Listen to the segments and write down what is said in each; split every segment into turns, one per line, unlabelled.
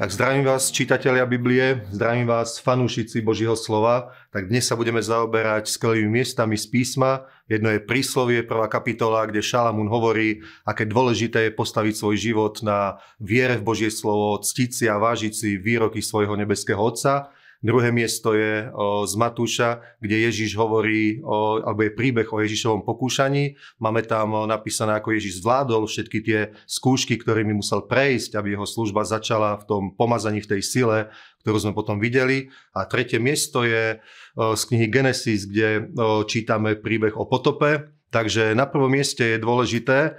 Tak zdravím vás, čitatelia Biblie, zdravím vás, fanúšici Božího slova. Tak dnes sa budeme zaoberať skvelými miestami z písma. Jedno je príslovie, prvá kapitola, kde Šalamún hovorí, aké dôležité je postaviť svoj život na viere v Božie slovo, ctiť si a vážiť si výroky svojho nebeského Otca. Druhé miesto je z Matúša, kde Ježiš hovorí, alebo je príbeh o Ježišovom pokúšaní. Máme tam o, napísané, ako Ježiš zvládol všetky tie skúšky, ktorými musel prejsť, aby jeho služba začala v tom pomazaní, v tej sile, ktorú sme potom videli. A tretie miesto je z knihy Genesis, kde čítame príbeh o potope, Takže na prvom mieste je dôležité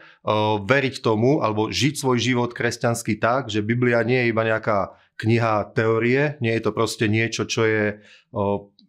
veriť tomu alebo žiť svoj život kresťanský tak, že Biblia nie je iba nejaká kniha teórie, nie je to proste niečo, čo je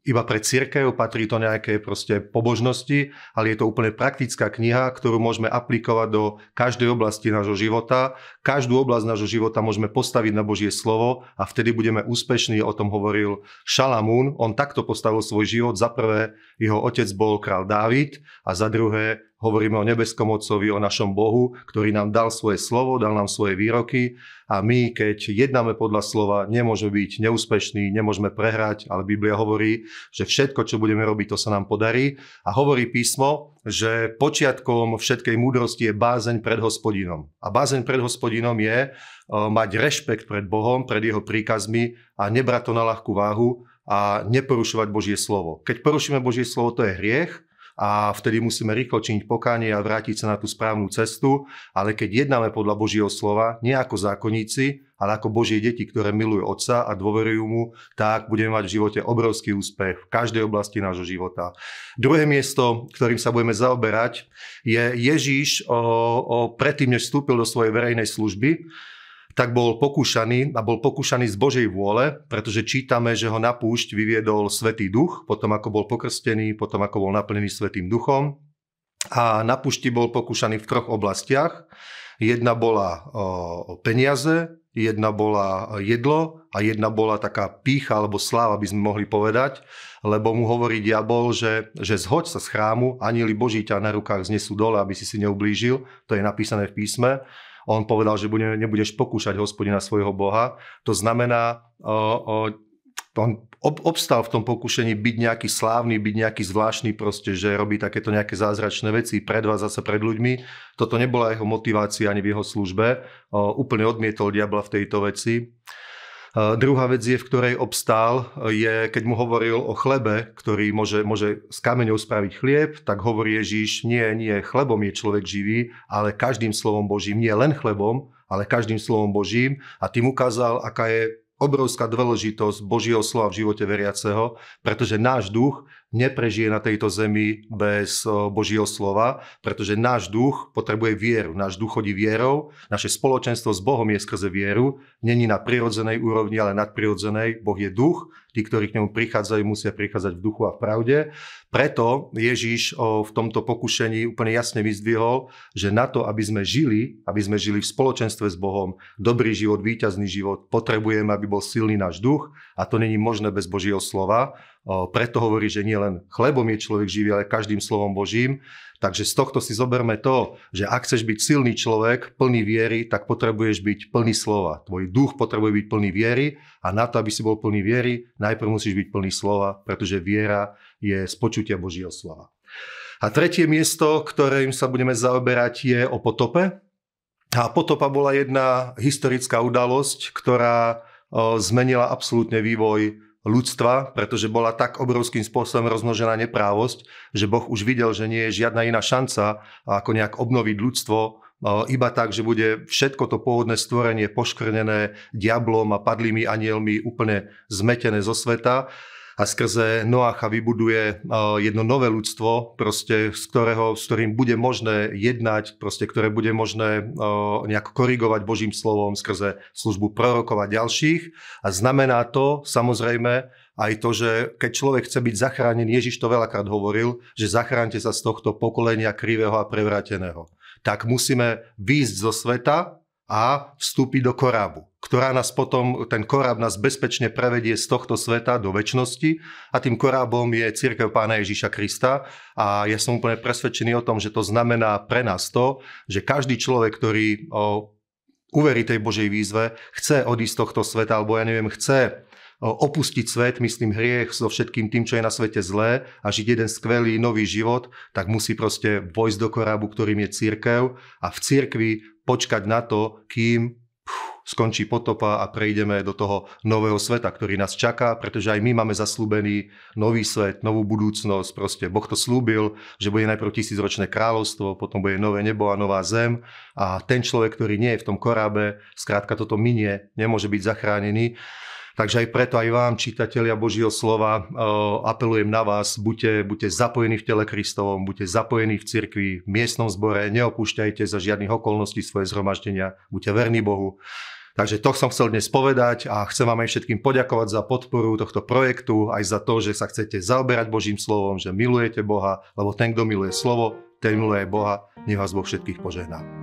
iba pre církev, patrí to nejaké proste pobožnosti, ale je to úplne praktická kniha, ktorú môžeme aplikovať do každej oblasti nášho života. Každú oblasť nášho života môžeme postaviť na Božie slovo a vtedy budeme úspešní, o tom hovoril Šalamún. On takto postavil svoj život. Za prvé, jeho otec bol král Dávid a za druhé, Hovoríme o nebeskom Otcovi, o našom Bohu, ktorý nám dal svoje slovo, dal nám svoje výroky a my, keď jednáme podľa slova, nemôžeme byť neúspešní, nemôžeme prehrať, ale Biblia hovorí, že všetko, čo budeme robiť, to sa nám podarí. A hovorí písmo, že počiatkom všetkej múdrosti je bázeň pred hospodinom. A bázeň pred hospodinom je mať rešpekt pred Bohom, pred jeho príkazmi a nebrať to na ľahkú váhu a neporušovať Božie slovo. Keď porušíme Božie slovo, to je hriech a vtedy musíme rýchlo činiť pokánie a vrátiť sa na tú správnu cestu, ale keď jednáme podľa Božieho slova, nie ako zákonníci, ale ako Božie deti, ktoré milujú Otca a dôverujú mu, tak budeme mať v živote obrovský úspech v každej oblasti nášho života. Druhé miesto, ktorým sa budeme zaoberať, je Ježíš o, o, predtým, než vstúpil do svojej verejnej služby, tak bol pokúšaný a bol pokúšaný z Božej vôle, pretože čítame, že ho na púšť vyviedol Svetý duch, potom ako bol pokrstený, potom ako bol naplnený Svetým duchom. A na púšti bol pokúšaný v troch oblastiach. Jedna bola o, peniaze, jedna bola jedlo a jedna bola taká pícha alebo sláva, by sme mohli povedať, lebo mu hovorí diabol, že, že zhoď sa z chrámu, anieli Boží ťa na rukách znesú dole, aby si si neublížil. To je napísané v písme. On povedal, že bude, nebudeš pokúšať hospodina svojho Boha. To znamená, o, o, on ob, obstal v tom pokušení byť nejaký slávny, byť nejaký zvláštny proste, že robí takéto nejaké zázračné veci pred vás zase pred ľuďmi. Toto nebola jeho motivácia ani v jeho službe. O, úplne odmietol diabla v tejto veci. Druhá vec je, v ktorej obstál, je, keď mu hovoril o chlebe, ktorý môže, môže s kameňou spraviť chlieb, tak hovorí Ježíš, nie, nie, chlebom je človek živý, ale každým slovom Božím, nie len chlebom, ale každým slovom Božím. A tým ukázal, aká je obrovská dôležitosť Božieho slova v živote veriaceho, pretože náš duch neprežije na tejto zemi bez Božieho slova, pretože náš duch potrebuje vieru. Náš duch chodí vierou, naše spoločenstvo s Bohom je skrze vieru, není na prirodzenej úrovni, ale nadprirodzenej. Boh je duch, tí, ktorí k nemu prichádzajú, musia prichádzať v duchu a v pravde. Preto Ježíš v tomto pokušení úplne jasne vyzdvihol, že na to, aby sme žili, aby sme žili v spoločenstve s Bohom, dobrý život, víťazný život, potrebujeme, aby bol silný náš duch a to není možné bez Božieho slova. Preto hovorí, že nie len chlebom je človek živý, ale každým slovom Božím. Takže z tohto si zoberme to, že ak chceš byť silný človek, plný viery, tak potrebuješ byť plný slova. Tvoj duch potrebuje byť plný viery a na to, aby si bol plný viery, najprv musíš byť plný slova, pretože viera je z počutia Božieho slova. A tretie miesto, ktorým sa budeme zaoberať, je o potope. A potopa bola jedna historická udalosť, ktorá zmenila absolútne vývoj ľudstva, pretože bola tak obrovským spôsobom rozmnožená neprávosť, že Boh už videl, že nie je žiadna iná šanca ako nejak obnoviť ľudstvo iba tak, že bude všetko to pôvodné stvorenie poškrnené diablom a padlými anielmi úplne zmetené zo sveta a skrze Noacha vybuduje jedno nové ľudstvo, proste, z ktorého, s ktorým bude možné jednať, proste, ktoré bude možné nejak korigovať Božím slovom skrze službu prorokov a ďalších. A znamená to samozrejme aj to, že keď človek chce byť zachránený, Ježiš to veľakrát hovoril, že zachránte sa z tohto pokolenia krivého a prevráteného. Tak musíme výjsť zo sveta a vstúpiť do korábu, ktorá nás potom, ten koráb nás bezpečne prevedie z tohto sveta do väčšnosti a tým korábom je církev pána Ježíša Krista. A ja som úplne presvedčený o tom, že to znamená pre nás to, že každý človek, ktorý o, uverí tej Božej výzve, chce odísť z tohto sveta, alebo ja neviem, chce opustiť svet, myslím hriech so všetkým tým, čo je na svete zlé a žiť jeden skvelý nový život, tak musí proste vojsť do korábu, ktorým je církev a v církvi počkať na to, kým skončí potopa a prejdeme do toho nového sveta, ktorý nás čaká, pretože aj my máme zaslúbený nový svet, novú budúcnosť. Proste Boh to slúbil, že bude najprv tisícročné kráľovstvo, potom bude nové nebo a nová zem a ten človek, ktorý nie je v tom korábe, skrátka toto minie, nemôže byť zachránený. Takže aj preto aj vám, čitatelia Božieho slova, apelujem na vás, buďte, buďte zapojení v tele Kristovom, buďte zapojení v cirkvi, v miestnom zbore, neopúšťajte za žiadnych okolností svoje zhromaždenia, buďte verní Bohu. Takže to som chcel dnes povedať a chcem vám aj všetkým poďakovať za podporu tohto projektu, aj za to, že sa chcete zaoberať Božím slovom, že milujete Boha, lebo ten, kto miluje slovo, ten miluje Boha. Nech vás Boh všetkých požehná.